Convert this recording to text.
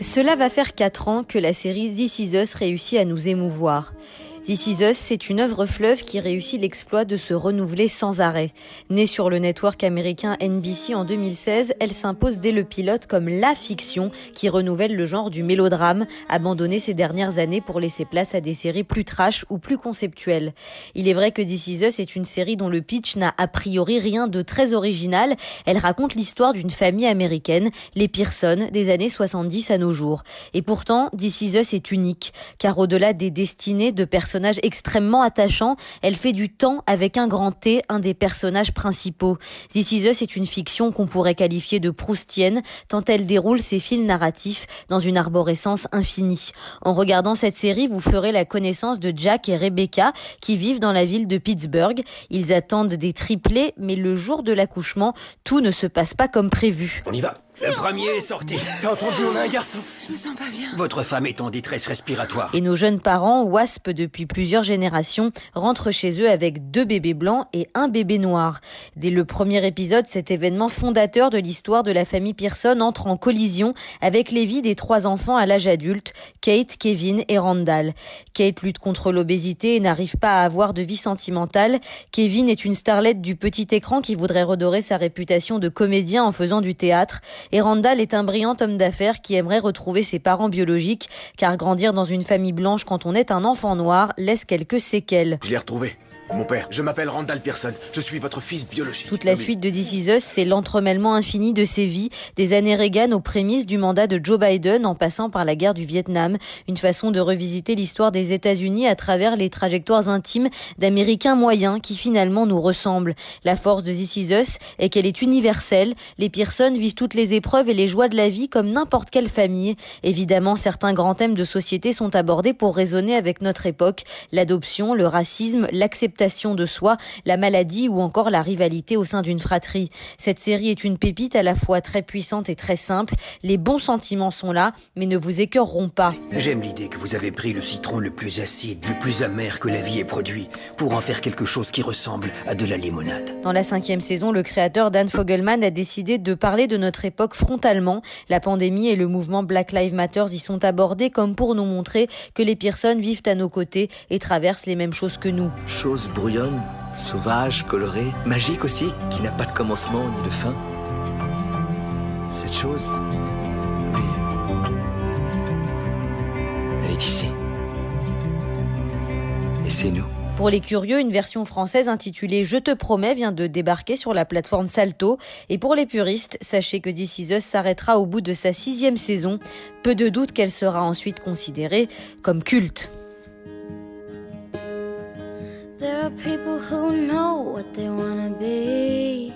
Cela va faire 4 ans que la série This Is Us réussit à nous émouvoir. This Is Us, c'est une œuvre fleuve qui réussit l'exploit de se renouveler sans arrêt. Née sur le network américain NBC en 2016, elle s'impose dès le pilote comme la fiction qui renouvelle le genre du mélodrame, abandonné ces dernières années pour laisser place à des séries plus trash ou plus conceptuelles. Il est vrai que This Is Us est une série dont le pitch n'a a priori rien de très original. Elle raconte l'histoire d'une famille américaine, les Pearson, des années 70 à nos jours. Et pourtant, This Is Us est unique, car au-delà des destinées de personnes extrêmement attachant. Elle fait du temps avec un grand T, un des personnages principaux. This Is Us est une fiction qu'on pourrait qualifier de proustienne, tant elle déroule ses fils narratifs dans une arborescence infinie. En regardant cette série, vous ferez la connaissance de Jack et Rebecca, qui vivent dans la ville de Pittsburgh. Ils attendent des triplés, mais le jour de l'accouchement, tout ne se passe pas comme prévu. On y va le premier est sorti. T'as entendu, on a un garçon. Je me sens pas bien. Votre femme est en détresse respiratoire. Et nos jeunes parents, WASP depuis plusieurs générations, rentrent chez eux avec deux bébés blancs et un bébé noir. Dès le premier épisode, cet événement fondateur de l'histoire de la famille Pearson entre en collision avec les vies des trois enfants à l'âge adulte, Kate, Kevin et Randall. Kate lutte contre l'obésité et n'arrive pas à avoir de vie sentimentale. Kevin est une starlette du petit écran qui voudrait redorer sa réputation de comédien en faisant du théâtre. Et Randall est un brillant homme d'affaires qui aimerait retrouver ses parents biologiques, car grandir dans une famille blanche quand on est un enfant noir laisse quelques séquelles. Je l'ai retrouvé. Mon père, je m'appelle Randall Pearson. Je suis votre fils biologique. Toute la suite de This Is Us, c'est l'entremêlement infini de ses vies, des années Reagan aux prémices du mandat de Joe Biden en passant par la guerre du Vietnam. Une façon de revisiter l'histoire des États-Unis à travers les trajectoires intimes d'Américains moyens qui finalement nous ressemblent. La force de This Is Us est qu'elle est universelle. Les Pearson vivent toutes les épreuves et les joies de la vie comme n'importe quelle famille. Évidemment, certains grands thèmes de société sont abordés pour raisonner avec notre époque. L'adoption, le racisme, l'acceptation de soi, la maladie ou encore la rivalité au sein d'une fratrie. Cette série est une pépite à la fois très puissante et très simple. Les bons sentiments sont là, mais ne vous écœureront pas. J'aime l'idée que vous avez pris le citron le plus acide, le plus amer que la vie ait produit, pour en faire quelque chose qui ressemble à de la limonade. Dans la cinquième saison, le créateur Dan Fogelman a décidé de parler de notre époque frontalement. La pandémie et le mouvement Black Lives Matter y sont abordés comme pour nous montrer que les personnes vivent à nos côtés et traversent les mêmes choses que nous brouillonne, sauvage, colorée, magique aussi, qui n'a pas de commencement ni de fin. Cette chose, oui, elle est ici. Et c'est nous. Pour les curieux, une version française intitulée Je te promets vient de débarquer sur la plateforme Salto. Et pour les puristes, sachez que This Is s'arrêtera au bout de sa sixième saison. Peu de doute qu'elle sera ensuite considérée comme culte. There are people who know what they wanna be.